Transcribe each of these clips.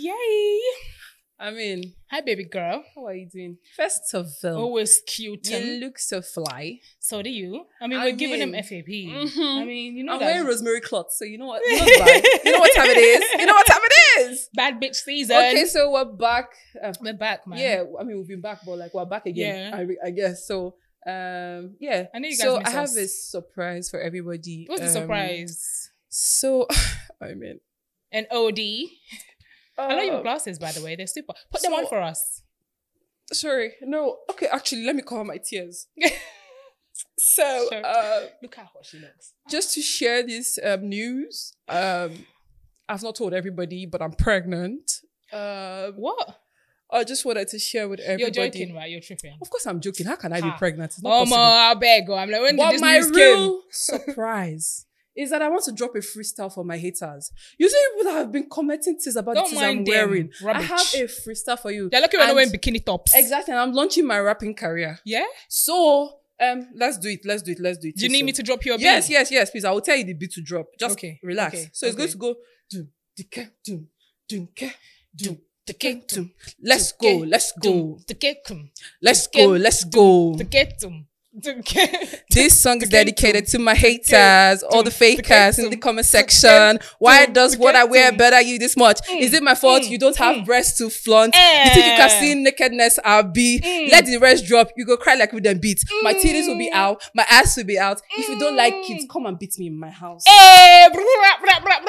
Yay! I mean, Hi, baby girl. how are you doing? First of all, Always cute. you look so fly. so do you. I mean, I we're giving him mean, FAP. mhm. I mean, you know I'm that wearing rosemary cloth, so you know what? You know, you know what time it is. You know what time it is. bad bitch season. Okay, so we're back. Uh, we're back, man. yeah, I mean we've been back, but like we're back again. Yeah. I, re- I guess so. Um, yeah. I know you guys so I have us. a surprise for everybody. What's the Um, surprise? So, I mean, An OD. I love your uh, glasses, by the way. They're super. Put them so- on for us. Sorry, no. Okay, actually, let me cover my tears. so, Sure. uh, Look how hot she looks. just to share this um, news, um, I've not told everybody, but I'm pregnant. Um, What? I just wanted to share with everybody. You're joking, right? You're tripping. Of course, I'm joking. How can I be pregnant? It's not Oh, possible. I beg. oh, I'm like, when did this my news came? real surprise is that I want to drop a freestyle for my haters. You see people that have been commenting things about Don't the things I'm wearing. I have a freestyle for you. They're looking when I'm wearing bikini tops. Exactly, and I'm launching my rapping career. Yeah? So, um, let's do it. Let's do it. Let's do it. Do you need me to drop your beat? Yes, yes, yes. Please, I will tell you the beat to drop. Just Okay, relax. okay, so it's going to go. Dum, dike, dum, dum, ke, dum, dike, dum, dum. Let's go. Let's go. Let's go. Let's go. The ketum. The ke- This song is dedicated to my haters, all the fakers in the comment section. Why does what I wear better you this much? Is it my fault mm, you don't have mm. breasts to flaunt? You think you can see nakedness? I'll be. Let the rest drop. You go cry like with them beats. My titties will be out. My ass will be out. If you don't like kids, come and beat me in my house. Eh, bra, bra, bra,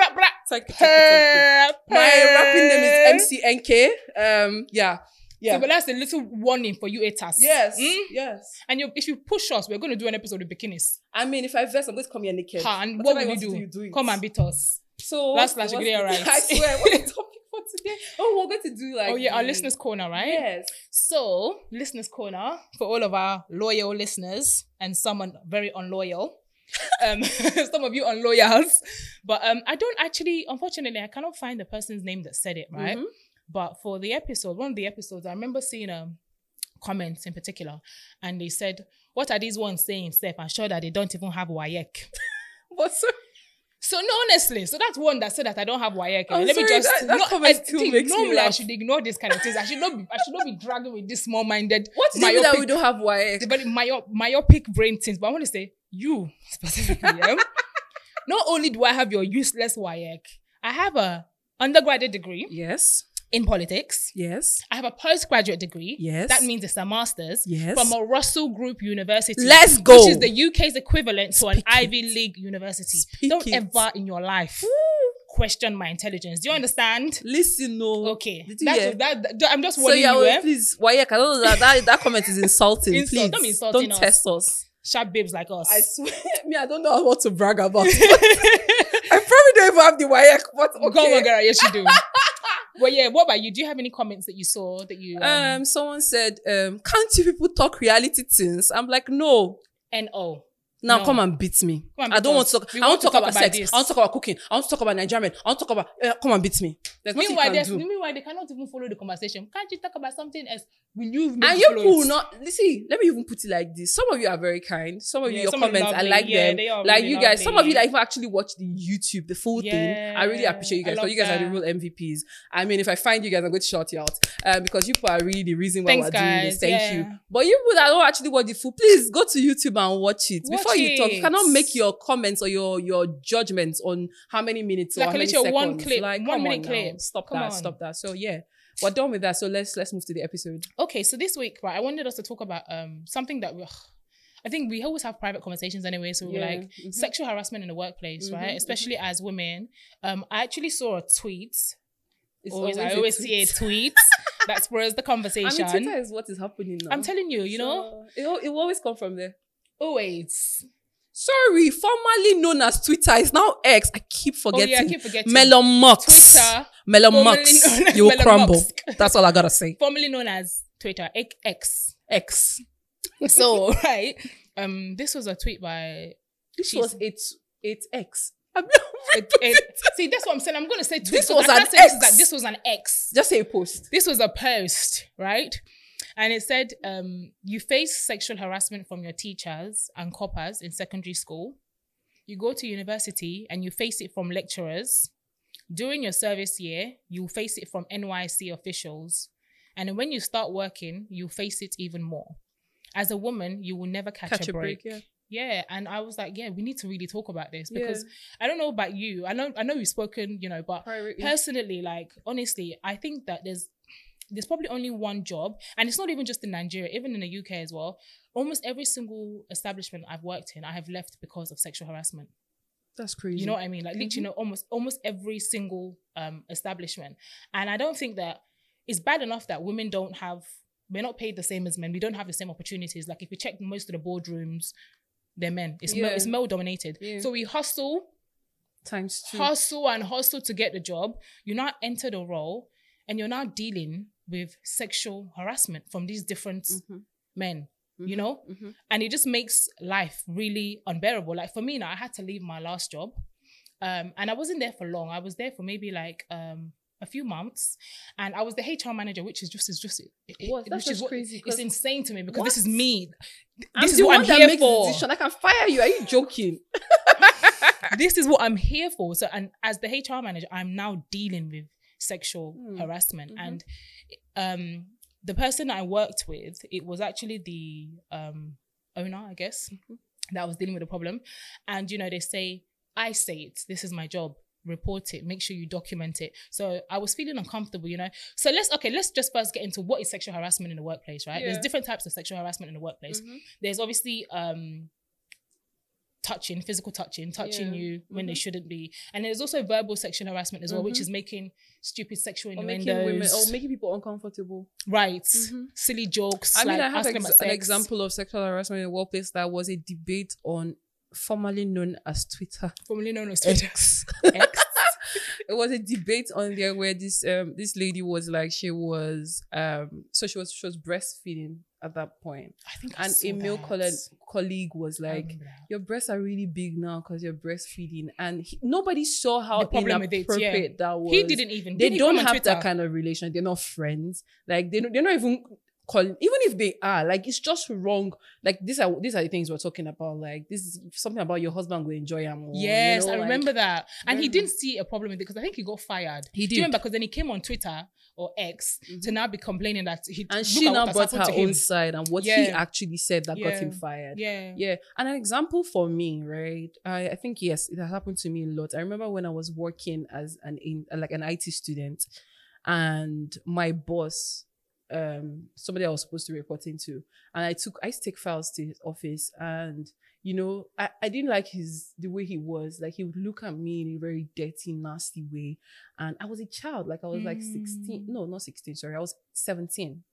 it, it, it. My rapping name is MCNK. Um, yeah, yeah. So, but that's a little warning for you haters. yes, Mm? yes. And you, if you push us, we're going to do an episode with bikinis. I mean, if I verse, I'm going to come here naked. Ha, and what will you do? you do. Come and beat us. So Last what's you get right. I swear, what's the topic for today? Oh, we're going to do like oh, yeah, our listeners' corner, right? Yes. So, listeners' corner for all of our loyal listeners and someone very unloyal. um, some of you unloyals, but um, I don't actually, unfortunately, I cannot find the person's name that said it, right? Mhm. But for the episode, one of the episodes, I remember seeing um comments in particular, and they said, "What are these ones saying, Steph? I'm sure that they don't even have WAEC." But so, So no, honestly, so that's one that said that I don't have. I'm Let me just that- that no, comment I still think makes me normally I should ignore these kind of things. I should not be I should not be dragging with this small-minded what is mean that we don't have very myop, myopic brain things. But I want to say you specifically. yeah? not only do I have your useless WAEC, I have a undergraduate degree Yes, in politics. yes, I have a postgraduate degree. Yes. That means it's a master's. Yes. From a Russell Group University. Let's go. Which is the UK's equivalent to an Speak Ivy. League university. Speak Don't it. ever in your life question my intelligence. Do you understand? Listen, no. Okay. Did you That's hear? that, that- I'm just So warning yeah, you, eh? please, don't know that, that that comment is insulting. Insult. Please, Don't be insulting don't us. test us. Sharp babes like us. I swear, me, I don't know what to brag about. I probably don't even have the WAEC, but Go on, okay. girl. Yes, you do. Well, yeah. What about you? Do you have any comments that you saw that you um, Um, someone said, um, can't you people talk reality things? I'm like, no. no? Now No. come and beat me. And I don't want to talk. I want to talk, about, sex. this. I want to talk about cooking. I want to talk about Nigerian. I want to talk about. Uh, come and beat me. There's nothing Meanwhile, you can do. meanwhile, they cannot even follow the conversation. Can't you talk about something else? Will you? And you people not see. Let me even put it like this. Some of you are very kind. Some of you, Yeah, your some are comments, I like Yeah, them. they are Like really you guys. Some of you lovely. that even actually watch the YouTube, the full thing. I really appreciate you guys. Because you guys are the real MVPs. I mean, if I find you guys, I'm going to shout you out. Um, because you people are really the reason why Thanks, we're doing this. Thank you. But you people that don't actually watch the full, please go to YouTube and watch it Watch before you talk. You cannot make your comments or your your judgments on how many minutes Like or how many seconds. one clip, like, one minute on now. clip. Stop Come that. on. Stop that. So yeah, we're done with that. So let's let's move to the episode. Okay, so this week, right, I wanted us to talk about um something that we, I think we always have private conversations anyway. So we're Yeah, like mhm. sexual harassment in the workplace, Mhm, right? Especially as women. Um, I actually saw a tweet. It's Always, I always tweet. see a tweet that spurs the I conversation. mean, Twitter is what is happening now. I'm telling you, you know, it, it will always come from there. Always. Sorry, formerly known as Twitter is now X. I keep forgetting. Oh yeah, I keep forgetting. Melon Musk. Twitter, Melon known You will Melon crumble. That's all I gotta say. formerly known as Twitter X. X. So right, um, this was a tweet by This was eight eight X. I'm it, it, see, that's what I'm saying. I'm gonna say tweet. This so was an can't this is X. that this was an X. Just say a post. This was a post, right? And it said, um, you face sexual harassment from your teachers and coppers in secondary school. You go to university and you face it from lecturers. during your service year, you'll face it from NYSC officials. And when you start working, you'll face it even more. As a woman, you will never catch, Catch a break. yeah. Yeah, and I was like, yeah, we need to really talk about this Yeah. because I don't know about you. I know I know we've spoken, you know, but yeah. personally, like honestly, I think that there's there's probably only one job, and it's not even just in Nigeria, even in the UK as well. Almost every single establishment I've worked in, I have left because of sexual harassment. That's crazy. You know what I mean? Like literally, no, almost almost every single um establishment. And I don't think that it's bad enough that women don't have we're not paid the same as men. We don't have the same opportunities. Like if you check most of the boardrooms, they're men. It's male, it's male dominated. Yeah. So we hustle, times two. hustle and hustle to get the job. You now enter the role and you're now dealing with sexual harassment from these different Mhm. men. You Mhm. know? Mhm. and it just makes life really unbearable. Like for me now, I had to leave my last job, um, and I wasn't there for long. I was there for maybe like um, a few months, and I was the HR manager, which is just is just it, What? That's which is just what- crazy, It's insane to me because this is What? me. I'm This is the what I'm that here for. decision. I can fire you. Are you joking? this is what I'm here for. So, and as the HR manager, I'm now dealing with sexual Hmm. harassment, Mhm. and um, the person I worked with, it was actually the um, owner, I guess, Mhm. that was dealing with the problem. And you know, they say, I say it. This is my job. Report it. Make sure you document it. So I was feeling uncomfortable, you know. So let's okay. Let's just first get into what is sexual harassment in the workplace, right? There's different types of sexual harassment in the workplace Mhm. there's obviously um touching physical touching touching Yeah. you when they Mhm. shouldn't be and there's also verbal sexual harassment as well which Mhm. is making stupid sexual Or making women, or making people uncomfortable. right Mhm. silly jokes I mean, like I have asking ex- an example of sexual harassment in the workplace that was a debate on formerly known as Twitter. formerly known as Twitter. X. X. it was a debate on there where this um this lady was like she was um so she was she was breastfeeding at that point. I think and a male colleague was like your breasts are really big now because you're breastfeeding. And he, nobody saw how with it, yeah. inappropriate that was. he didn't even they didn't don't have that kind of relation. They're not friends. Like they they're not even even if they are like it's just wrong like these are these are the things we're talking about like this is something about your husband will enjoy him Yes, I remember that. And he didn't see a problem with it because I think he got fired. He you did. remember? Because then he came on Twitter or X to mm-hmm. now be complaining that he and she now brought her own side and what he actually said that got him fired Yeah. Yeah, and an example for me, right? I, I think yes, it has happened to me a lot. I remember when I was working as an in like an IT student, and my boss, um, somebody I was supposed to be reporting to, and I took I used to take files to his office, and you know, I, I didn't like his the way he was. Like he would look at me in a very dirty, nasty way, and I was a child. Like I was like sixteen, Mm. no, not sixteen. Sorry, I was seventeen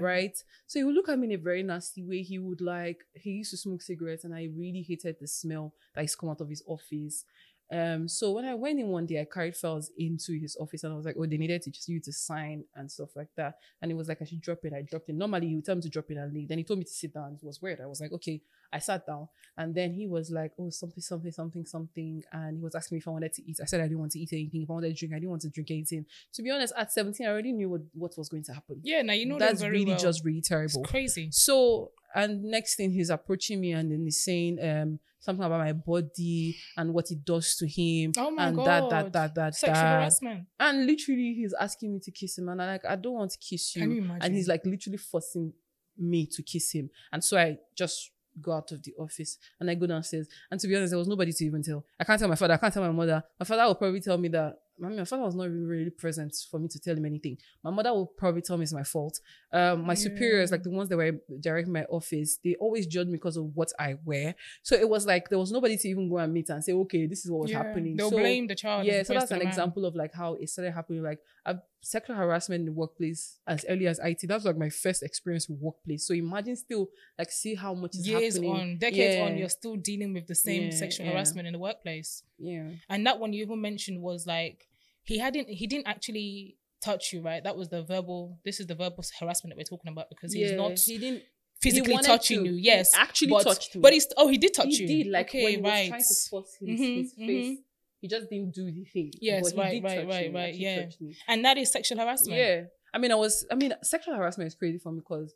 right? So he would look at me in a very nasty way. He would like he used to smoke cigarettes, and I really hated the smell that is come out of his office. Um, so when I went in one day, I carried files into his office, and I was like, "Oh, they needed to just you to sign and stuff like that." And it was like I should drop it. I dropped it. Normally, he would tell me to drop it and leave. Then he told me to sit down. It was weird. I was like, "Okay." I sat down, and then he was like, "Oh, something, something, something, something," and he was asking me if I wanted to eat. I said I didn't want to eat anything. If I wanted to drink, I didn't want to drink anything. To be honest, at seventeen, I already knew what, what was going to happen. Yeah, now you know That's very really well. just really It's terrible. crazy. So, and next thing he's approaching me and then he's saying um something about my body and what it does to him. Oh my and god. that, that, that, that, Sexual that. harassment. And literally he's asking me to kiss him. And I'm like, I don't want to kiss you. Can you imagine? and he's like literally forcing me to kiss him. And so I just go out of the office and I go downstairs. And to be honest, there was nobody to even tell. I can't tell my father, I can't tell my mother. My father will probably tell me that My father was not really, really present for me to tell him anything. My mother will probably tell me it's my fault. Um, my superiors, like the ones that were directing my office, they always judge me because of what I wear. So it was like there was nobody to even go and meet and say, okay, this is what was Yeah, happening. They'll so, blame the child. yeah, so that's an man. example of like how it started happening. Like I've sexual harassment in the workplace as early as IT. That's like my first experience with workplace. So imagine still like see how much is Years happening. on, decades on, you're still dealing with the same Yeah, sexual yeah. harassment in the workplace. Yeah, And that one you even mentioned was like he hadn't he didn't actually touch you, right? That was the verbal. This is the verbal harassment that we're talking about because he's yeah. not He didn't physically touching to. you. Yes, actually but, touched me. But he's oh he did touch he you. He did like okay, when he was trying to force his, Mhm, his face. He just didn't do the thing. Yes, right, did right, touch right, right, yeah. And that is sexual harassment. Yeah. I mean, I was. I mean, sexual harassment is crazy for me because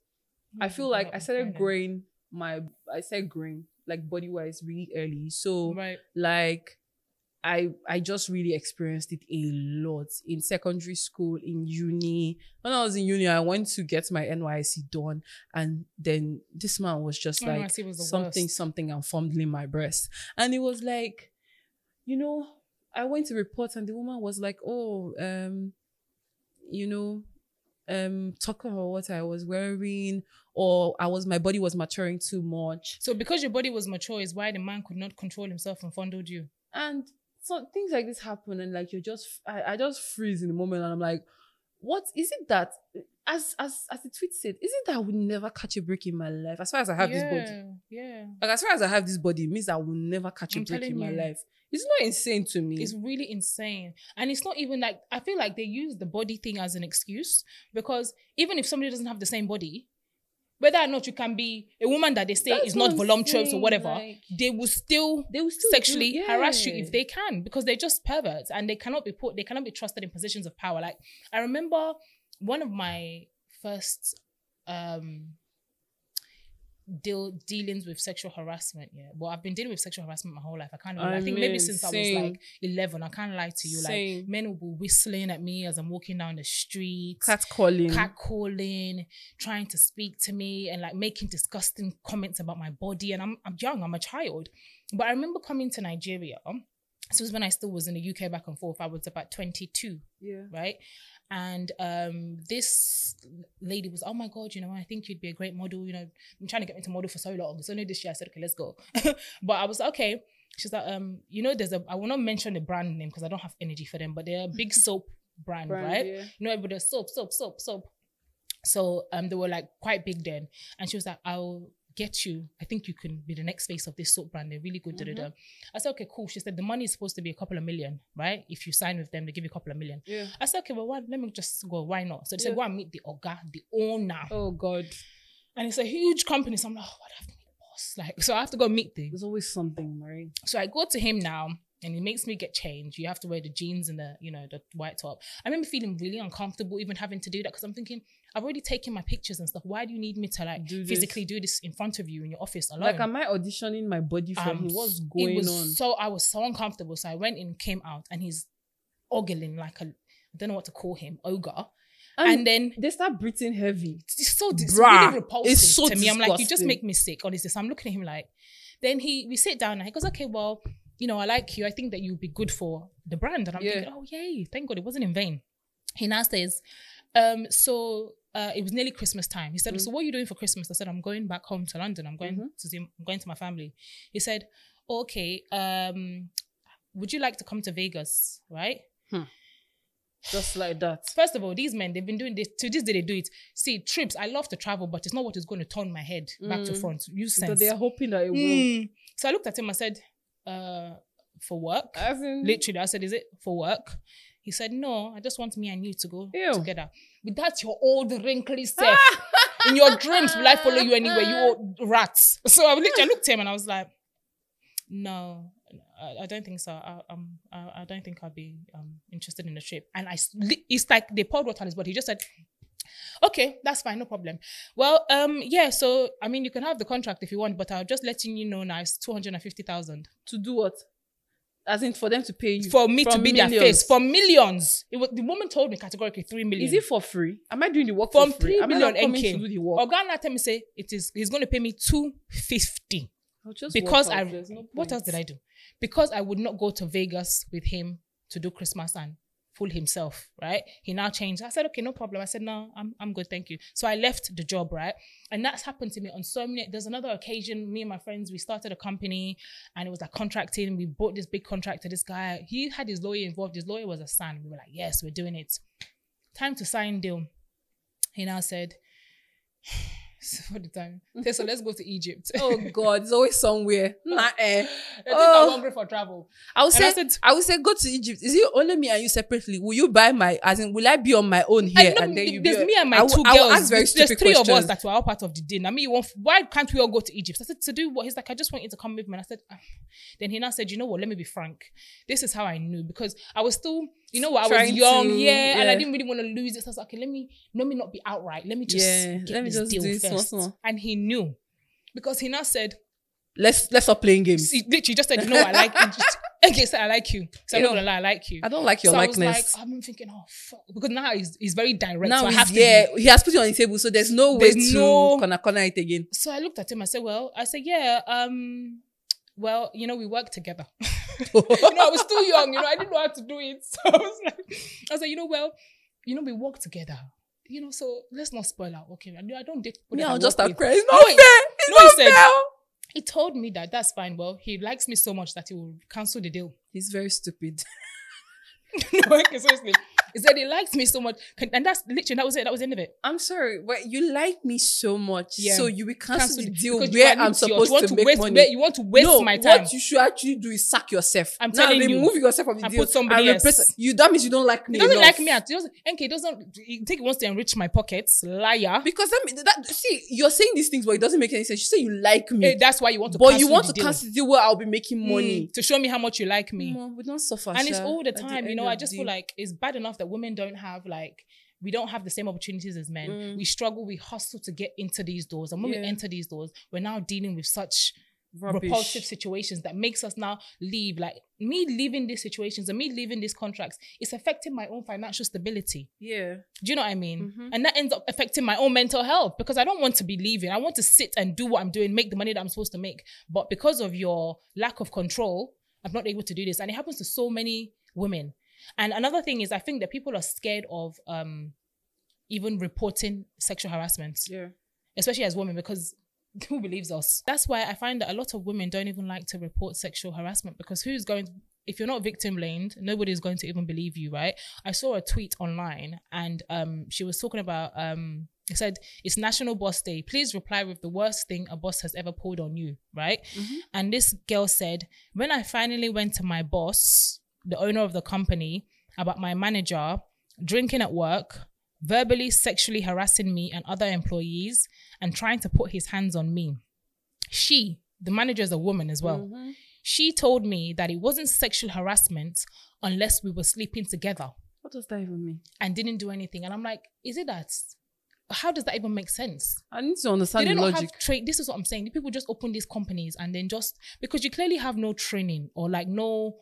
I feel like I started growing my. I said growing like body wise really early. So Right. like I I just really experienced it a lot in secondary school, in uni. When I was in uni, I went to get my NYSC done, and then this man was just like was something, worst. something, and fondling my breast, and it was like, you know, I went to report, and the woman was like, "Oh, um, you know." Um, talking about what I was wearing, or I was my body was maturing too much, So because your body was mature is why the man could not control himself and fondled you. and so things like this happen and like you're just I, I just freeze in the moment and i'm like what is it that as as as the tweet said is it that i will never catch a break in my life as far as i have this body yeah, Yeah. like as far as i have this body it means i will never catch a I'm break in telling my you. life it's not insane to me It's really insane. And it's not even like I feel like they use the body thing as an excuse because even if somebody doesn't have the same body, whether or not you can be a woman that they say That's is not voluptuous or whatever, like, they will still they will still do- sexually harass you if they can because they're just perverts and they cannot be put they cannot be trusted in positions of power. Like i remember one of my first um deal dealings with sexual harassment yeah well i've been dealing with sexual harassment my whole life i can't remember. I, I think maybe mean, since i was like 11 i can't lie to you Same. like men will be whistling at me as i'm walking down the street cat calling catcalling, trying to speak to me and like making disgusting comments about my body. And I'm I'm young, I'm a child. But I remember coming to Nigeria. This was when I still was in the UK back and forth. I was about 22, yeah right? And um, this lady was, oh my God, you know, I think you'd be a great model. You know, I'm trying to get me to model for so long. So only this year I said, okay, let's go. but I was okay. She's like, um, you know, there's a, I will not mention the brand name because I don't have energy for them, but they're a big soap brand, Brand, right? yeah. you know, everybody soap, soap, soap, soap. So um, they were like quite big then, and she was like, "I'll get you. I think you can be the next face of this soap brand. They're really good." da-da-da." Mm-hmm. I said, "Okay, cool." She said, "The money is supposed to be a couple of million, right? If you sign with them, they give you a couple of million. yeah I said, "Okay, well, why, let me just go. Why not?" So they Yeah. said, "Go and meet the oga, the owner, oh god and it's a huge company." So I'm like, "Oh, I have to meet the boss." Like, so I have to go meet the there's always something right? so I go to him now and he makes me get changed. You have to wear the jeans and the, you know, the white top. I remember feeling really uncomfortable even having to do that because I'm thinking, I've already taken my pictures and stuff. Why do you need me to like Do physically do this in front of you in your office alone? like am i auditioning my body for Um, him what's it going was on So I was so uncomfortable. So I went in, came out, and he's ogling like a I don't know what to call him, ogre. And, then they start breathing heavy it's so it's Bruh, really repulsive it's so to me. I'm like, you just make me sick. Honestly, so I'm looking at him like. Then he we sit down and he goes, okay, well, you know, I like you. I think that you'd be good for the brand. And I'm Yeah. thinking, oh yay, thank God it wasn't in vain. He now says, um, so uh, it was nearly Christmas time. He said, Mm. so what are you doing for Christmas? I said, I'm going back home to London. I'm going Mhm. to see, I'm going to my family. He said, okay, um, would you like to come to Vegas? Right. just like that First of all, these men, they've been doing this to this day, they do it. See, trips, I love to travel, but it's not what is going to turn my head back to Mm. You Use so they are hoping that it will Mm. So I looked at him, I said, uh, for work. As in, Literally, I said, Is it for work? He said, No, I just want me and you to go Ew. together. But that's your old wrinkly self. In your dreams, will I follow you anywhere? You old rats. So I literally looked at him and I was like, No, I, I don't think so. I, um, I, I don't think I'll be um, interested in the trip. And I, it's like they poured water on his body. He just said, Okay, that's fine, no problem. Well, um, yeah. So I mean, you can have the contract if you want, but I'm just letting you know now it's two hundred and fifty thousand to do what? As in for them to pay you for me to From be their face for millions. It was the woman told me categorically three million. Is it for free? Am I doing the work From for free? three Am I million not coming to do the work? Organa tell me say it is he's going to pay me two fifty because I no what else did I do? Because I would not go to Vegas with him to do Christmas and fool himself, right? He now changed. I said, okay, no problem. I said, no, I'm I'm good, thank you. So I left the job, right? And that's happened to me on so many. There's another occasion, me and my friends, we started a company and it was like contracting. We bought this big contract to this guy. He had his lawyer involved. His lawyer was a son. We were like, yes, we're doing it. Time to sign deal. He now said, for the time. Okay, so let's go to Egypt. Oh God, it's always somewhere. Nah, eh. I think Oh. I'm hungry for travel. I would And I say, said- I would say, go to Egypt. Is it only me and you separately? Will you buy my? As in, will I be on my own here know, and then you? there's be, me and my I two will girls. there's three of us that were all part of the din. I mean, you want, why can't we all go to Egypt? I said to do what? He's like, I just want you to come with me. And I said, ah. then he now said, you know what? Let me be frank. This is how I knew because I was still, you know what? I was young, to- yeah, and I didn't really want to lose it. So I was like, okay, let me, let me not be outright. Let me just Yeah, get let me this just deal it small, small. And he knew because he now said, Let's let's stop playing games. he literally just said, you know what? I like okay, so I like you. So I'm not gonna lie, I like you. I don't like your so I was likeness. like, I've been thinking, oh fuck, because now he's, he's very direct. now so I have to yeah, be- he has put it on the table, so there's no way There's to no- corner corner it again. So I looked at him. I said, well, I said, yeah, um, well, you know, we work together. you know, I was too young. You know, I didn't know how to do it. So I was like, I was like, you know, well, you know, we work together. You know, so let's not spoil out. Okay, I don't- I don't date people. I I'll just work start with. crying. It's No, not he- fair. It's no, he not said- fair. He told me that that's fine. Well, he likes me so much that he will cancel the deal. He's very stupid. no, okay, seriously. He said he likes me so much, and that's literally that was it. That was the end of it. I'm sorry, but you like me so much, Yeah. so you will cancel, the deal where I'm supposed to, to make waste, money. where- You want to waste no, my time. what you should actually do is sack yourself. I'm now, telling you. remove yourself from the And deal put somebody and else. You that means you don't like me. He doesn't enough. like me. At, doesn't, NK doesn't. He think he wants to enrich my pockets. Liar. because that, that see you're saying these things, but it doesn't make any sense. You say you like me, Eh, that's why you want to. but cancel you want to deal. cancel the deal where I'll be making Mm, money. to show me how much you like me. Mm, we don't suffer, and it's all the time, you know. I just feel like it's bad enough that women don't have like we don't have the same opportunities as men. Mm. We struggle, we hustle to get into these doors, and when Yeah. we enter these doors, we're now dealing with such Rubbish. repulsive situations that makes us now leave. Like me leaving these situations and me leaving these contracts, it's affecting my own financial stability. Yeah, Do you know what I mean? Mhm. And that ends up affecting my own mental health because I don't want to be leaving. I want to sit and do what I'm doing, make the money that I'm supposed to make. But because of your lack of control, I'm not able to do this. And it happens to so many women. And another thing is, I think that people are scared of um, even reporting sexual harassment, yeah. especially as women, because who believes us? That's why I find that a lot of women don't even like to report sexual harassment because who's going if you're not victim blamed, nobody's going to even believe you, right? I saw a tweet online and um she was talking about um it said it's National Boss Day. Please reply with the worst thing a boss has ever pulled on you, right? Mhm. And this girl said, when I finally went to my boss, the owner of the company, about my manager drinking at work, verbally sexually harassing me and other employees, and trying to put his hands on me. She, the manager is a woman as well. Mhm. She told me that it wasn't sexual harassment unless we were sleeping together What does that even mean? and didn't do anything. And I'm like, is it that? How does that even make sense? I need to They understand the don't logic. have trade. This is what I'm saying. People just open these companies and then just because you clearly have no training or like no,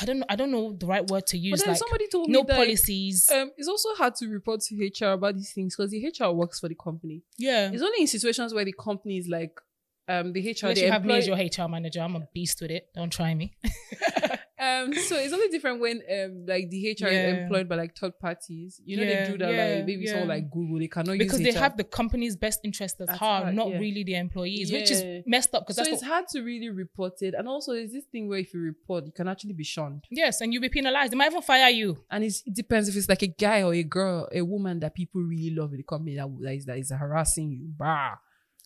I don't know. I don't know the right word to use. But then Like somebody told no me that policies. um, it's also hard to report to HR about these things because the HR works for the company. yeah. It's only in situations where the company is like, um, the HR Unless they you have me as your HR manager, I'm a beast with it. Don't try me. um, so it's only different when um, like the HR Yeah. is employed by like third parties. You know, Yeah, they do that yeah, like maybe yeah. someone like Google, they cannot because use they HR. have the company's best interest at heart, not really the employees, which is messed up because so it's what, hard to really report it, and also there's this thing where if you report, you can actually be shunned. yes, and you'll be penalized. They might even fire you. And it's, it depends if it's like a guy or a girl, a woman that people really love in the company that, that is that is harassing you. Bah.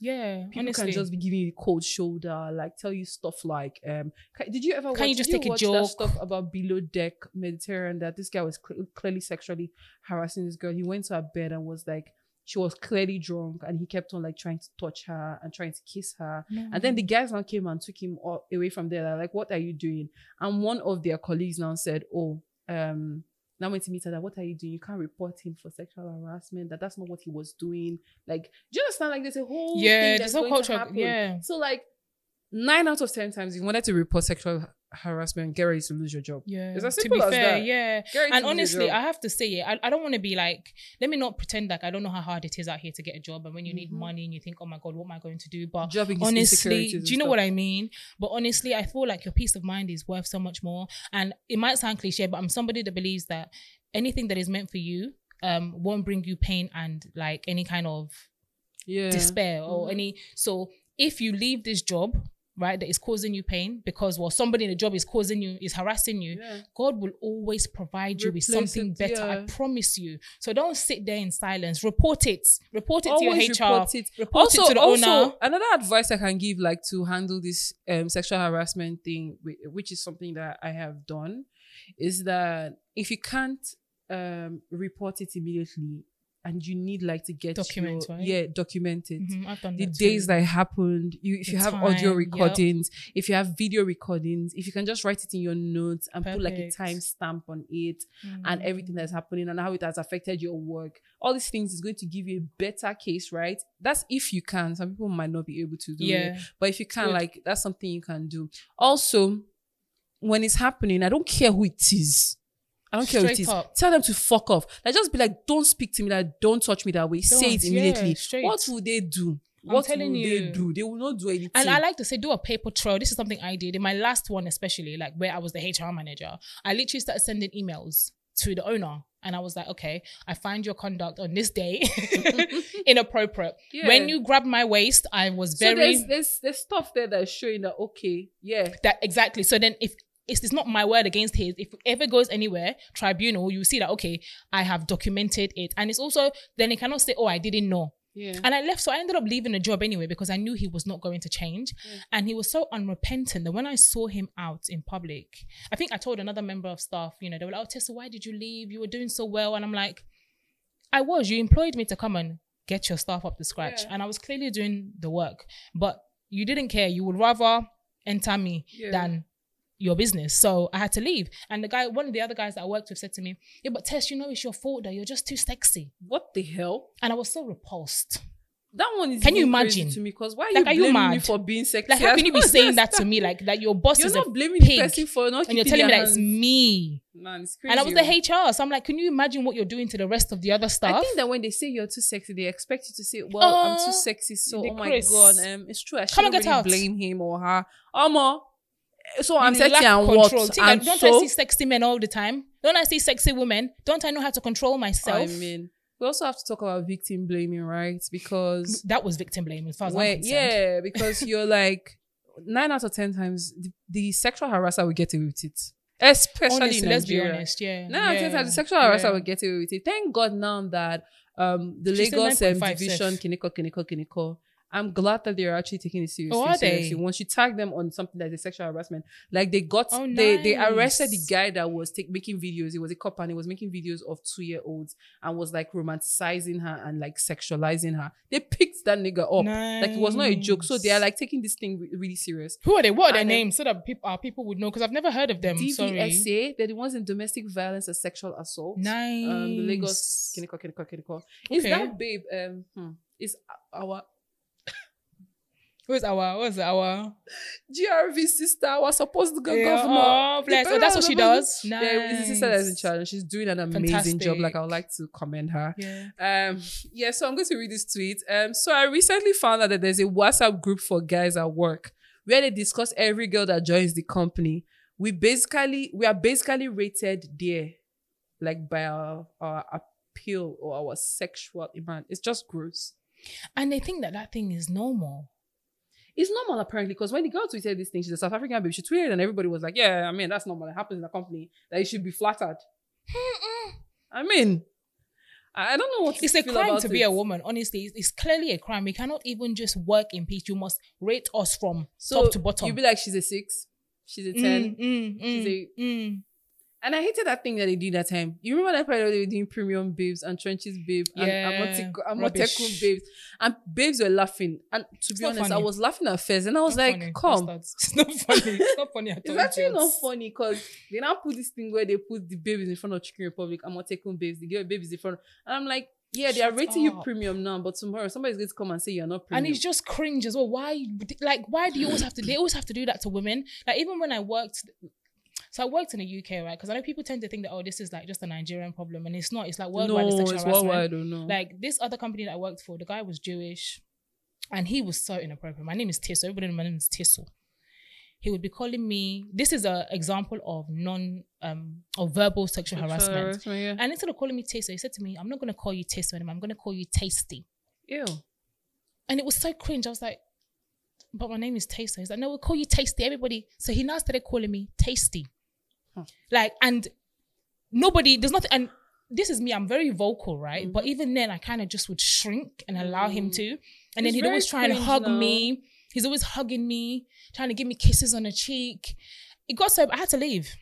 Yeah, People honestly. can just be giving you the cold shoulder, like tell you stuff like, um, ca- did you ever Can you just take a joke? stuff about below deck Mediterranean that this guy was cl- clearly sexually harassing this girl? He went to her bed and was like, she was clearly drunk, and he kept on like trying to touch her and trying to kiss her. And then the guys now came and took him away from there. They're like, what are you doing? And one of their colleagues now said, oh, um, now went to meet her that what are you doing? You can't report him for sexual harassment. That that's not what he was doing. Like, do you understand? Like, there's a whole yeah, that's whole culture. Yeah, So like nine out of ten times, if you wanted to report sexual harassment, get ready to lose your job. yeah. It's as to be as fair, that. yeah. And to lose your honestly. I have to say it. I, I don't want to be like, let me not pretend like I don't know how hard it is out here to get a job. And when you need Mhm. money and you think, oh my God, what am I going to do? But job ins- honestly, do you know what I mean? But honestly, I feel like your peace of mind is worth so much more. And it might sound cliche, but I'm somebody that believes that anything that is meant for you um won't bring you pain and like any kind of yeah. despair or Mhm. any so if you leave this job right that is causing you pain because well somebody in the job is causing you is harassing you Yeah. god will always provide you with something it, better i promise you. So don't sit there in silence. Report it. Report it Always to your hr report it. report also, it to the also owner. another advice I can give, like to handle this um, sexual harassment thing, which is something that I have done, is that if you can't um, report it immediately, and you need like to get Document, your, right? yeah, documented. Mhm, done The days too. that happened, you if The you have audio time, recordings, if you have video recordings, if you can just write it in your notes and put like a Perfect. time stamp on it, and Mhm. everything that's happening and how it has affected your work. All these things is going to give you a better case, right? That's if you can. Some people might not be able to do it. But if you can, Good. like that's something you can do. Also, when it's happening, I don't care who it is. I don't care what it is. Up. Tell them to fuck off. Like just be like, don't speak to me. Like don't touch me that way. Say Don't, it immediately. yeah, what will they do? I'm what telling will you. they do? They will not do anything. And I like to say, do a paper trail. This is something I did in my last one, especially like where I was the HR manager. I literally started sending emails to the owner, and I was like, okay, I find your conduct on this day inappropriate. Yeah. When you grabbed my waist, I was so very there's, there's there's stuff there that's showing that okay, yeah, that exactly. So then if it's, it's not my word against his. If it ever goes anywhere, tribunal, you see that okay, I have documented it, and it's also then they cannot say, oh, I didn't know. yeah. And I left, so I ended up leaving the job anyway because I knew he was not going to change. And he was so unrepentant that when I saw him out in public, I think I told another member of staff, you know, they were like, Oh, Tessa, why did you leave? You were doing so well. And I'm like, I was. You employed me to come and get your staff up to scratch. Yeah. And I was clearly doing the work. But you didn't care. You would rather enter me Yeah. than your business. So I had to leave. And the guy, one of the other guys that I worked with said to me, Yeah, but Tess, you know it's your fault that you're just too sexy. what the hell? And I was so repulsed. That one is Can you imagine? to me? Because why are Like, you are you blaming me mad? for being sexy? Like, how can you be saying that to me? Like, like your boss You're is not blaming the person for not and you're telling me that it's me. Man, it's crazy. And I was the HR, so I'm like, can you imagine what you're doing to the rest of the other staff? I think that when they say you're too sexy, they expect you to say, "Well, I'm Uh, too sexy." So, oh my Chris. god, um, it's true. I shouldn't really out. blame him or her. Omo, so You I'm sexy and control. what? Think And don't I see sexy men all the time? Don't I see sexy women? Don't I know how to control myself? I mean, we also have to talk about victim blaming, right? Because that was victim blaming as far as I'm concerned. yeah, because you're like nine out of ten times the, the sexual harasser will get away with it, especially Honestly, in let's be honest. Yeah. Nine out of yeah. ten times the sexual harasser yeah. will get away with it. Thank God now that um the She Lagos um, division safe. Kiniko Kiniko Kiniko. I'm glad that they're actually taking it seriously. Oh, are they? seriously. Once you tag them on something like a sexual harassment, like they got Oh, they they arrested the guy that was take, making videos. He was a cop and he was making videos of two year olds and was like romanticizing her and like sexualizing her. They picked that nigga up. Like it was not a joke. So they are like taking this thing re- really serious. Who are they? What are their And names so that people, our people would know? Because I've never heard of them. Sorry. DVSA, they're the ones in domestic violence and sexual assault. Nice. Um, the Lagos Kiniko Kiniko Kiniko. Is Okay. that babe? Um, hmm, is our Who's our? What's our? GRV sister, our supposed to go Yeah, governor? oh, bless. Oh, that's what she does. Yeah, it's the sister that's in Nice. charge. She's doing an amazing job. Like I would like to commend her. Yeah. Um, yeah, so I'm going to read this tweet. Um, so I recently found out that there's a WhatsApp group for guys at work where they discuss every girl that joins the company. We basically we are basically rated there, like by our, our appeal or our sexual demand. It's just gross. And they think that that thing is normal. It's normal apparently because when the girl tweeted this thing, she's a South African baby. She tweeted and everybody was like, "Yeah, I mean that's normal. It happens in a company that you should be flattered." I mean, I don't know what It's a crime to be a woman. Honestly, it's, it's clearly a crime. We cannot even just work in peace. You must rate us from So top to bottom. you'd be like, she's a six, she's a ten. Mm, mm, She's mm, a- mm. And I hated that thing that they did that time. You remember that part where they were doing premium babes and trenches babe and Yeah, Amotekun rubbish. babes. And babes were laughing. And to be not honest, I was laughing at first. And I was Not like, funny, come. It's not funny. It's not funny at all. It's actually not funny because they now put this thing where they put the babies in front of Chicken Republic, Amotekun babes, the girl babies in front. And I'm like, yeah, they are rating you premium now, but tomorrow somebody's going to come and say you're not premium. And it's just cringe as well. Why, like, why do you always have to? They always have to do that to women. Like, even when I worked, so I worked in the UK, right? Because I know people tend to think that oh, this is like just a Nigerian problem, and it's not. It's like worldwide no, sexual it's harassment. worldwide. I don't. Like this other company that I worked for, the guy was Jewish, and he was so inappropriate. My name is Teso. Everybody my name is Teso. He would be calling me. This is an example of non um of verbal sexual harassment. yeah. And instead of calling me Teso, he said to me, "I'm not going to call you Teso anymore. I'm going to call you Tasty." Ew. And it was so cringe. I was like, "But my name is Tasty." He's like, "No, we'll call you Tasty." Everybody. So he now started calling me Tasty. Huh. Like, and nobody. There's nothing. And this is me. I'm very vocal, right? But even then, I kind of just would shrink and allow him Mm. to. And then he'd always try and hug now. me. He's always hugging me, trying to give me kisses on the cheek. It got so I had to leave.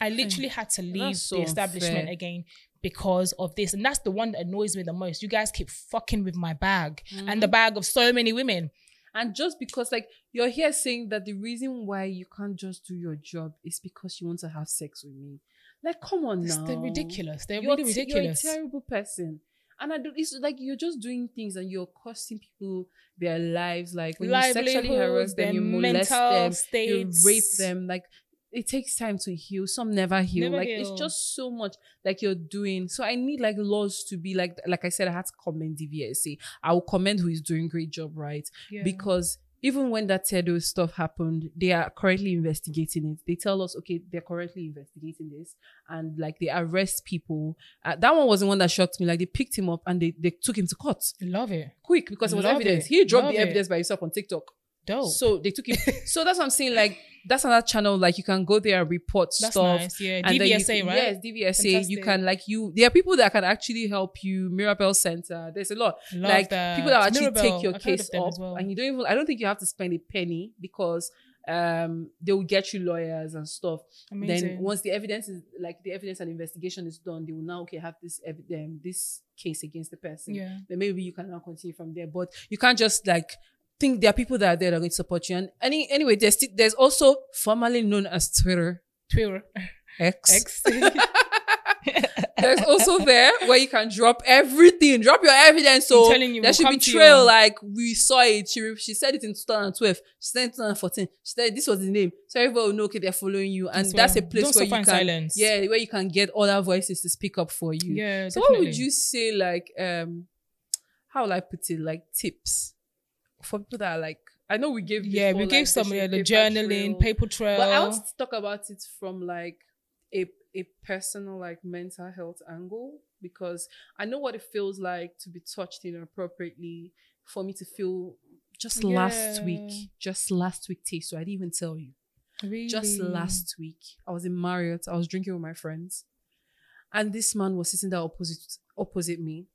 I literally had to leave so the establishment unfair. again because of this. And that's the one that annoys me the most. You guys keep fucking with my bag and Mm-hmm. the bag of so many women. And just because, like, you're here saying that the reason why you can't just do your job is because you want to have sex with me. Like, come on now. They're ridiculous. They're You're really te- ridiculous. You're a terrible person. And I do, it's like you're just doing things and you're costing people their lives. Like when you sexually harass them, you molest mental them, states. you rape them. Like it takes time to heal. Some never heal. Never like heal. it's just so much like you're doing. So I need like laws to be like like I said, I had to commend DVSA. I will commend who is doing great job, right? Yeah. Because even when that Tedo stuff happened, they are currently investigating it. They tell us, okay, they're currently investigating this, and like they arrest people. Uh, that one was the one that shocked me. Like they picked him up and they, they took him to court love it. quick because it was Love evidence. it. He dropped Love the it. evidence by himself on TikTok. Dope. So they took him. so that's what I'm saying. Like that's another channel. Like you can go there and report That's stuff. nice. Yeah. and DVSA, right? Yes, DVSA. You can like you. There are people that can actually help you. Mirabel Center. There's a lot. Love like that. people that actually take your I've case up, well. and you don't even. I don't think you have to spend a penny because um they will get you lawyers and stuff. Amazing. Then once the evidence is like the evidence and investigation is done, they will now okay have this evi- um, this case against the person. yeah. Then maybe you can now continue from there. But you can't just like think there are people that are there that are going to support you. And any anyway, there's there's also formerly known as Twitter Twitter. X. X. There's also there where you can drop everything, drop your evidence. So you, there we'll should be trail. Like we saw it. She re- she said it in 2012. She said it in 2014. She said this was the name. So everybody will know okay they're following you, and That's that's a place don't where you can silence. yeah where you can get other voices to speak up for you. Yeah. So what would you say like um how will I put it like tips for people that are like I know we gave Yeah, before, we like, gave some the yeah, the journaling, trail. paper trail. But I want to talk about it from like a a personal like mental health angle because I know what it feels like to be touched inappropriately. For me to feel just last week, just last week taste. So I didn't even tell you. really? Just last week, I was in Marriott. I was drinking with my friends, and this man was sitting there opposite opposite me,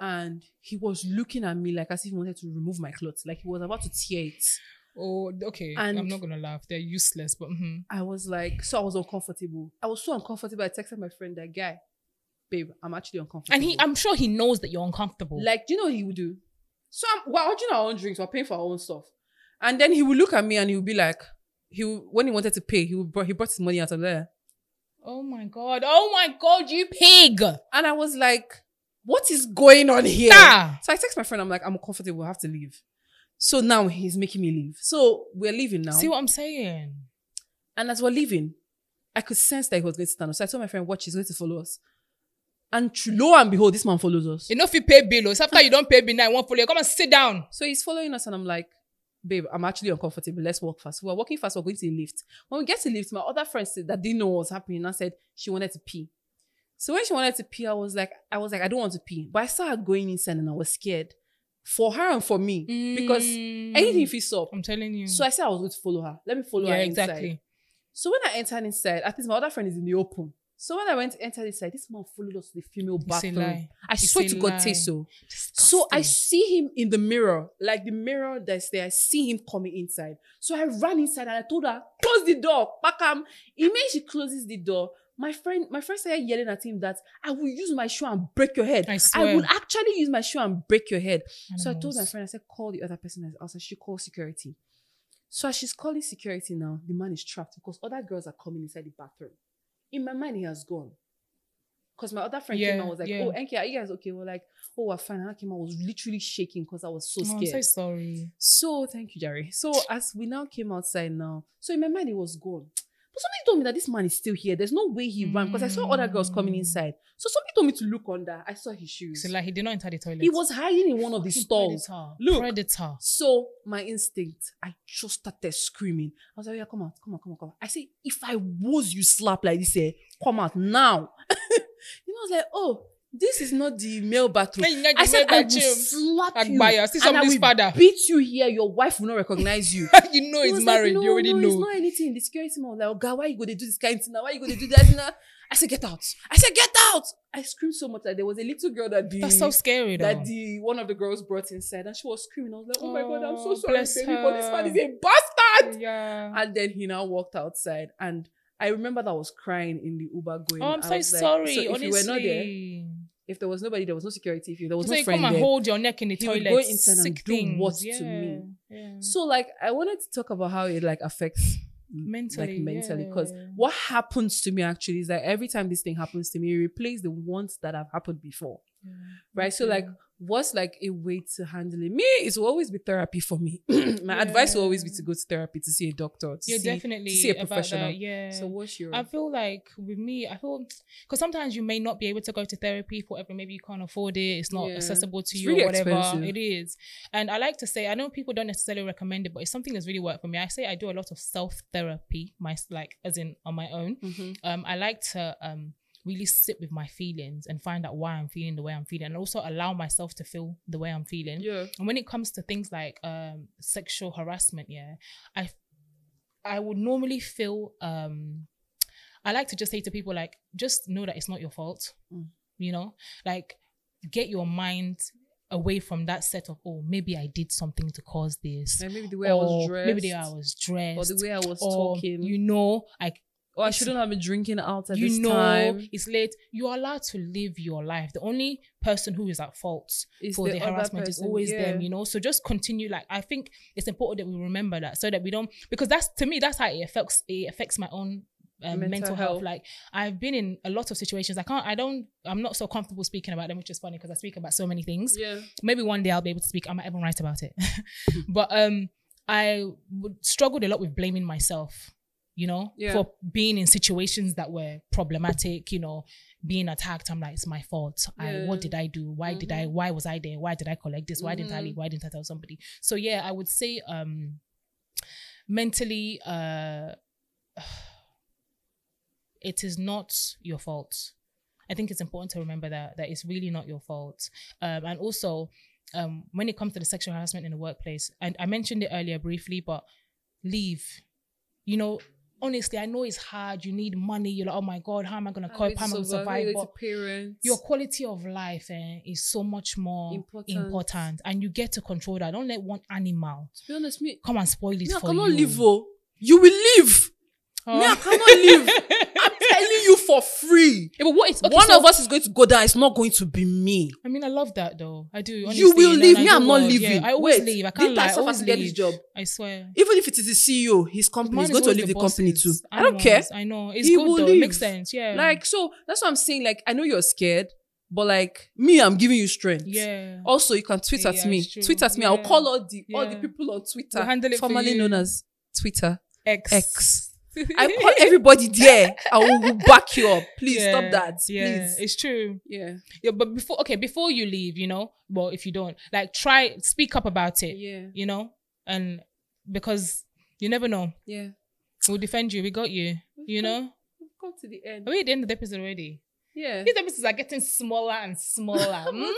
and he was looking at me like as if he wanted to remove my clothes, like he was about to tear it. Oh, okay. And- I'm not gonna laugh. They're useless, but mhm. I was like, so I was uncomfortable. I was so uncomfortable. I texted my friend, that guy, babe, I'm actually uncomfortable. and he, I'm sure he knows that you're uncomfortable. like, do you know what he would do? So I'm, we're ordering our own drinks, we're paying for our own stuff, and then he would look at me and he would be like, he would, when he wanted to pay, he would brought, he brought his money out of there, oh my god. Oh my god, you pig. and I was like, what is going on here? Ah. So I text my friend, I'm like, I'm uncomfortable, I have to leave. So now he's making me leave. So we're leaving now. See what I'm saying? And as we're leaving, I could sense that he was going to stand up. So I told my friend, watch, he's going to follow us. And lo and behold, this man follows us. You know if you pay bill, oh, it's after you don't pay bill now, you won't follow you. Come and sit down. So he's following us, and I'm like, babe, I'm actually uncomfortable. Let's walk fast. We're walking fast, we're going to the lift. When we get to the lift, my other friend said that didn't know what was happening and said she wanted to pee. So when she wanted to pee, I was like, I was like, I don't want to pee. But I saw her going inside and I was scared. For her and for me. Because mm. anything feels up. I'm telling you. So I said I was going to follow her. Let me follow yeah, her inside. exactly. So when I entered inside, at least my other friend is in the open. So when I went to enter inside, this man followed us to the female It's bathroom. I It's swear to God, lie. say oh. so. I see him in the mirror, like the mirror that's there. I see him coming inside. So I ran inside and I told her, close the door. Pakam. Immediately she closes the door. My friend, my friend started yelling at him that I will use my shoe and break your head. I swear. will actually use my shoe and break your head. So I told my friend, I said, call the other person that's outside. She call security. So as she's calling security now, the man is trapped because other girls are coming inside the bathroom. In my mind, he has gone. Because my other friend came Yeah, and was like, yeah. oh, Enkay, are you guys okay? We're like, oh, we're fine. And I came out, I was literally shaking because I was so Oh, I'm scared. so sorry. So thank you, Jerry. So as we now came outside now, so in my mind it was gone. But somebody told me that this man is still here. There's no way he ran because I saw other girls coming Mm. inside. So somebody told me to look under. I saw his shoes. So like he did not enter the toilet. he was hiding in one of the stalls. Predator. Look. Predator. So my instinct, I just started screaming. I was like, yeah, come out, come on, come on, come on. I said, if I was you slap like this, eh, come out now. you know, I was like, oh, this is not the male bathroom. Hey, I said, I will slap you. Agbaya, see and I will father. beat you here. Your wife will not recognize you. you know he's was like, married. no, you already no, know. It's not anything. The security man was like, oh God, why you going to do this kind of thing now? Why you going to do that now? I said, get out. I said, get out. I screamed so much that there was a little girl that the That's so scary though. that the one of the girls brought inside and she was screaming. I was like, oh my god, I'm so Oh, sorry, baby, but this man is a bastard. yeah. And then he now walked outside and I remember that I was crying in the Uber going. Oh, I'm so like- sorry. so if honestly. you were not there, if there was nobody, there was no security, if you, there was so no you friend come and there. hold your neck in the He would toilet. go inside and do what to me. Yeah. So like I wanted to talk about how it like affects Mentally, like mentally because yeah. what happens to me actually is that every time this thing happens to me, it replays the ones that have happened before. Yeah. Right. So like what's like a way to handle it? Me, it will always be therapy for me. My advice will always be to go to therapy to see a doctor. To You're see, definitely to see a professional. that, yeah. So what's your? I feel like with me, I feel because sometimes you may not be able to go to therapy for whatever. Maybe you can't afford it. It's not Yeah. accessible to It's you really or whatever. expensive. It is. And I like to say, I know people don't necessarily recommend it, but it's something that's really worked for me. I say I do a lot of self therapy, my like as in on my own. Mhm. Um, I like to um really sit with my feelings and find out why I'm feeling the way I'm feeling, and also allow myself to feel the way I'm feeling. Yeah. And when it comes to things like um sexual harassment, yeah, I I would normally feel um I like to just say to people like just know that it's not your fault. Mm. You know? Like get your mind away from that set of oh maybe I did something to cause this. Like maybe the way I was dressed. Maybe the way I was dressed. or the way I was or, talking. You know, like or I shouldn't have been drinking out at you this know time. it's late. You're allowed to live your life. The only person who is at fault It's for the, other harassment is always yeah. them, you know. So just continue. Like I think it's important that we remember that so that we don't because that's to me that's how it affects it affects my own um, Mental mental, health. health. Like I've been in a lot of situations. I can't. I don't. I'm not so comfortable speaking about them, which is funny because I speak about so many things. Yeah. Maybe one day I'll be able to speak. I might even write about it. but um, I would struggled a lot with blaming myself. You know, Yeah. for being in situations that were problematic. You know, being attacked. I'm like, it's my fault. I what did I do? Why did I? Why was I there? Why did I collect this? Why didn't I leave? Why didn't I tell somebody? So yeah, I would say um, mentally, uh, it is not your fault. I think it's important to remember that that it's really not your fault. Um, and also, um, when it comes to the sexual harassment in the workplace, and I mentioned it earlier briefly, but leave. You know, honestly, I know it's hard. You need money. You're like, oh my god, how am I gonna cope? How am I gonna survive? But parents. your quality of life eh, is so much more Important. important. and you get to control that. Don't let one animal to be honest, me, come and spoil it me I for cannot you. live. Oh, you will live. Oh. Me, I cannot live. You for free. Yeah, but what is okay, One so- of us is going to go down. It's not going to be me. I mean, I love that though. I do. you will leave. Me, I'm not leaving. Yeah, I always Wait, leave. I can't lie. I always to get leave. job? I swear. Even if it is the CEO, his company is going to leave the, the company too. I don't care. I know. It's He good though. It makes sense. Yeah. Like so, that's what I'm saying. Like I know you're scared, but like me, I'm giving you strength. yeah. Also, you can tweet at me. Tweet at me. I'll call all the all the people on Twitter, We'll handle it for formerly known as Twitter. X. X. I call everybody there. I will back you up. Please Yeah, stop that. Yeah, Please. it's true. Yeah. Yeah, but before okay, before you leave, you know, well, if you don't, like try speak up about it, Yeah. you know, and because you never know, Yeah. we'll defend you. We got you. You know, We've got to the end. are we at the end of the episode already? Yeah. These episodes are getting smaller and smaller. Mm?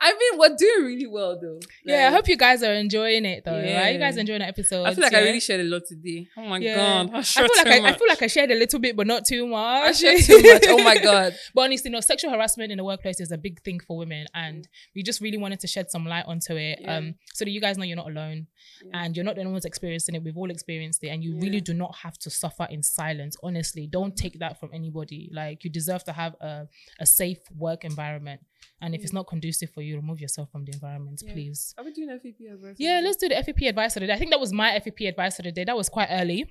I mean, we're doing really well though. Yeah, I hope you guys are enjoying it though. Right? You guys Yeah. enjoying the episode? I feel like yeah? I really shared a lot today. Oh my Yeah. god. I, I shared feel like too I, I feel like I shared a little bit, but not too much. I shared too much. Oh my god. But honestly, no, sexual harassment in the workplace is a big thing for women, and we just really wanted to shed some light onto it, Yeah. um, so that you guys know you're not alone, Yeah. and you're not the only ones experiencing it. We've all experienced it, and you Yeah. really do not have to suffer in silence. Honestly, don't take that from anybody. Like you deserve to have a a safe work environment, and if it's not conducive for you, remove yourself from the environment, Yeah. please. Are we doing FEP advice? Yeah, let's do the FEP advice of the day. I think that was my FEP advice of the day. That was quite early.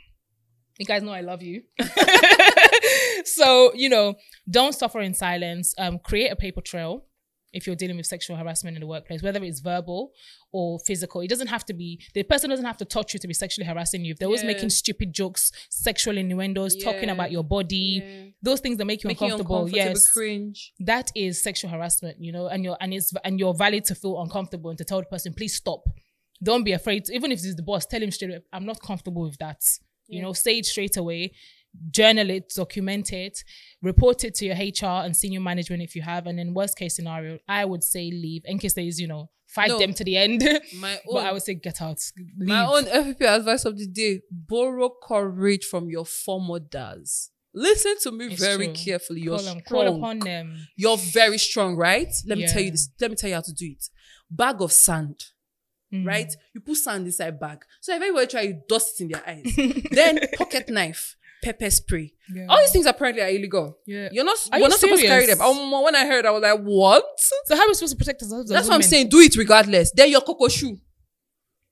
You guys know I love you. so, you know, don't suffer in silence. Um, create a paper trail if you're dealing with sexual harassment in the workplace, whether it's verbal or physical. It doesn't have to be, the person doesn't have to touch you to be sexually harassing you. If they're always Yeah. making stupid jokes, sexual innuendos, talking about your body, Yeah. those things that make you you uncomfortable. uncomfortable, yes cringe. that is sexual harassment, you know, and you're and it's and you're valid to feel uncomfortable and to tell the person, please stop. Don't be afraid. even if it's the boss, tell him straight up, I'm not comfortable with that. You know, say it straight away. Journal it, document it, report it to your HR and senior management if you have. And in worst case scenario, I would say leave in case there is, you know, fight No. them to the end. My but I would say get out. Leave. my own FEP advice of the day: borrow courage from your former foremothers. Listen to me It's very true. carefully. You're call, strong. call upon them. You're very strong, right? Let me tell you this. Let me tell you how to do it. Bag of sand. Mm. right? You put sand inside bag. So if everybody try, you dust it in their eyes. then pocket knife, pepper spray. Yeah. All these things apparently are illegal. yeah. You're not. Are we're you not supposed to carry them. Um, when I heard, I was like, what? So how are we supposed to protect ourselves? That's what I'm saying. Do it regardless. Then your cocoa shoe.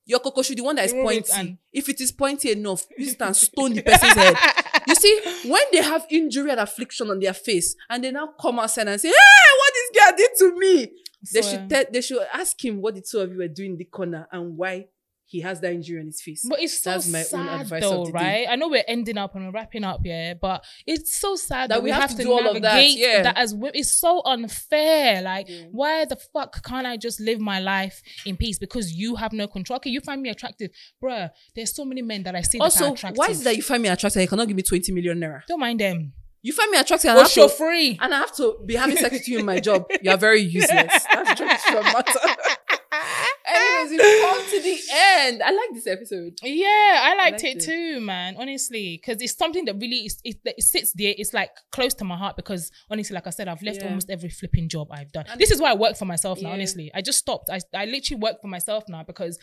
Your cocoa shoe, the one that is it pointy. and- If it is pointy enough, it and stone the person's head. You see, when they have injury and affliction on their face, and they now come outside and say, "Hey, what this girl did to me," They should te- they should ask him what the two of you were doing in the corner and why he has that injury on his face. But it's so That's my own sad advice though, the day. right? I know we're ending up and we're wrapping up, yeah, but it's so sad That that, we have to do all of that, yeah. that as it's so unfair. Like, Yeah. why the fuck can't I just live my life in peace because you have no control? Okay, you find me attractive, bruh. There's so many men that I see that are Also, attractive. why is it that you find me attractive you cannot give me 20 million naira? Don't mind them. You find me attractive and I, Oh, have to, free. and I have to be having sex with you in my job. You are very useless. That's of the matter. Anyways, we've come to the end. I like this episode. Yeah, I liked liked it it. too, man. Honestly, because it's something that really is, it, it sits there. It's like close to my heart because honestly, like I said, I've left Yeah. almost every flipping job I've done. And- this is why I work for myself now. Yeah. Honestly, I just stopped. I I literally work for myself now because,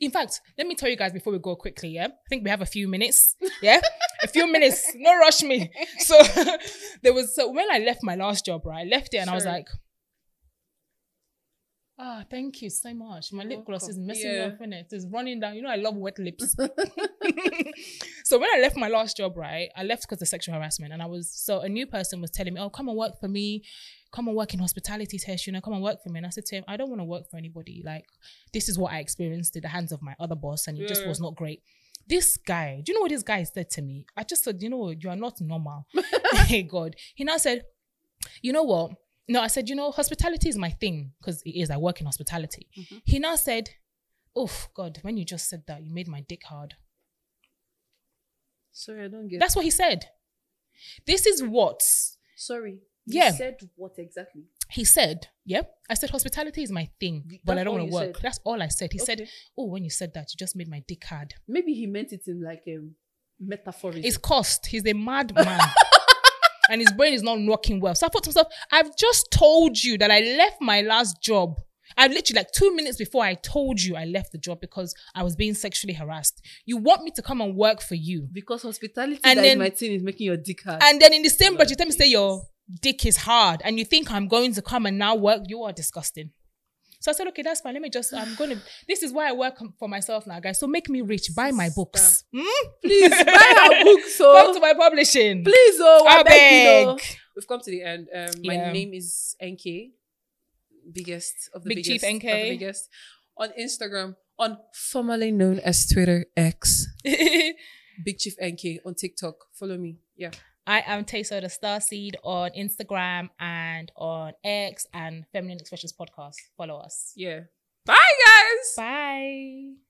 in fact, let me tell you guys before we go quickly. Yeah, I think we have a few minutes. Yeah, a few minutes. No rush me. So there was so when I left my last job, right? I left it and I was like. Ah, thank you so much. My You're lip gloss is welcome. messing Yeah. me up in it. It's running down. You know, I love wet lips. so when I left my last job, right, I left because of sexual harassment, and I was so a new person was telling me, "Oh, come and work for me, come and work in hospitality test, you know, come and work for me." And I said to him, "I don't want to work for anybody. Like, this is what I experienced at the hands of my other boss, and it just was not great." This guy, do you know what this guy said to me? I just said, "You know, you are not normal." hey God, he now said, "You know what?" No, I said, "You know, hospitality is my thing because it is. I work in hospitality." Mhm. He now said, "Oh God, when you just said that, you made my dick hard." Sorry, I don't get. That's what he said. This is what Sorry. Yeah. Said what exactly? he said. Yep. I said hospitality is my thing, but I don't want to work. said? That's all I said. He said, "Oh, when you said that, you just made my dick hard." Maybe he meant it in like a metaphoric. It's cost. He's a mad man. and his brain is not working well. So I thought to myself, I've just told you that I left my last job. I literally like two minutes before I told you I left the job because I was being sexually harassed. You want me to come and work for you. because hospitality And then- my team is making your dick hard. And then in the same breath, you tell me say your dick is hard and you think I'm going to come and now work. You are disgusting. So I said, okay, that's fine. Let me just, I'm going to, this is why I work for myself now, guys. So make me rich. Buy my books. Hmm? Please buy our book. Come to my publishing. please, oh, I, I beg. you know. We've come to the end. Um, my Yeah. name is Enkay, biggest of the Big Chief biggest, of the Enkay. biggest on Instagram, on formerly known as Twitter X, Big Chief Enkay on TikTok. Follow me. Yeah. I am Teso the Starseed on Instagram and on X and Feminine Expressions Podcast. Follow us. Yeah. Bye, guys. Bye.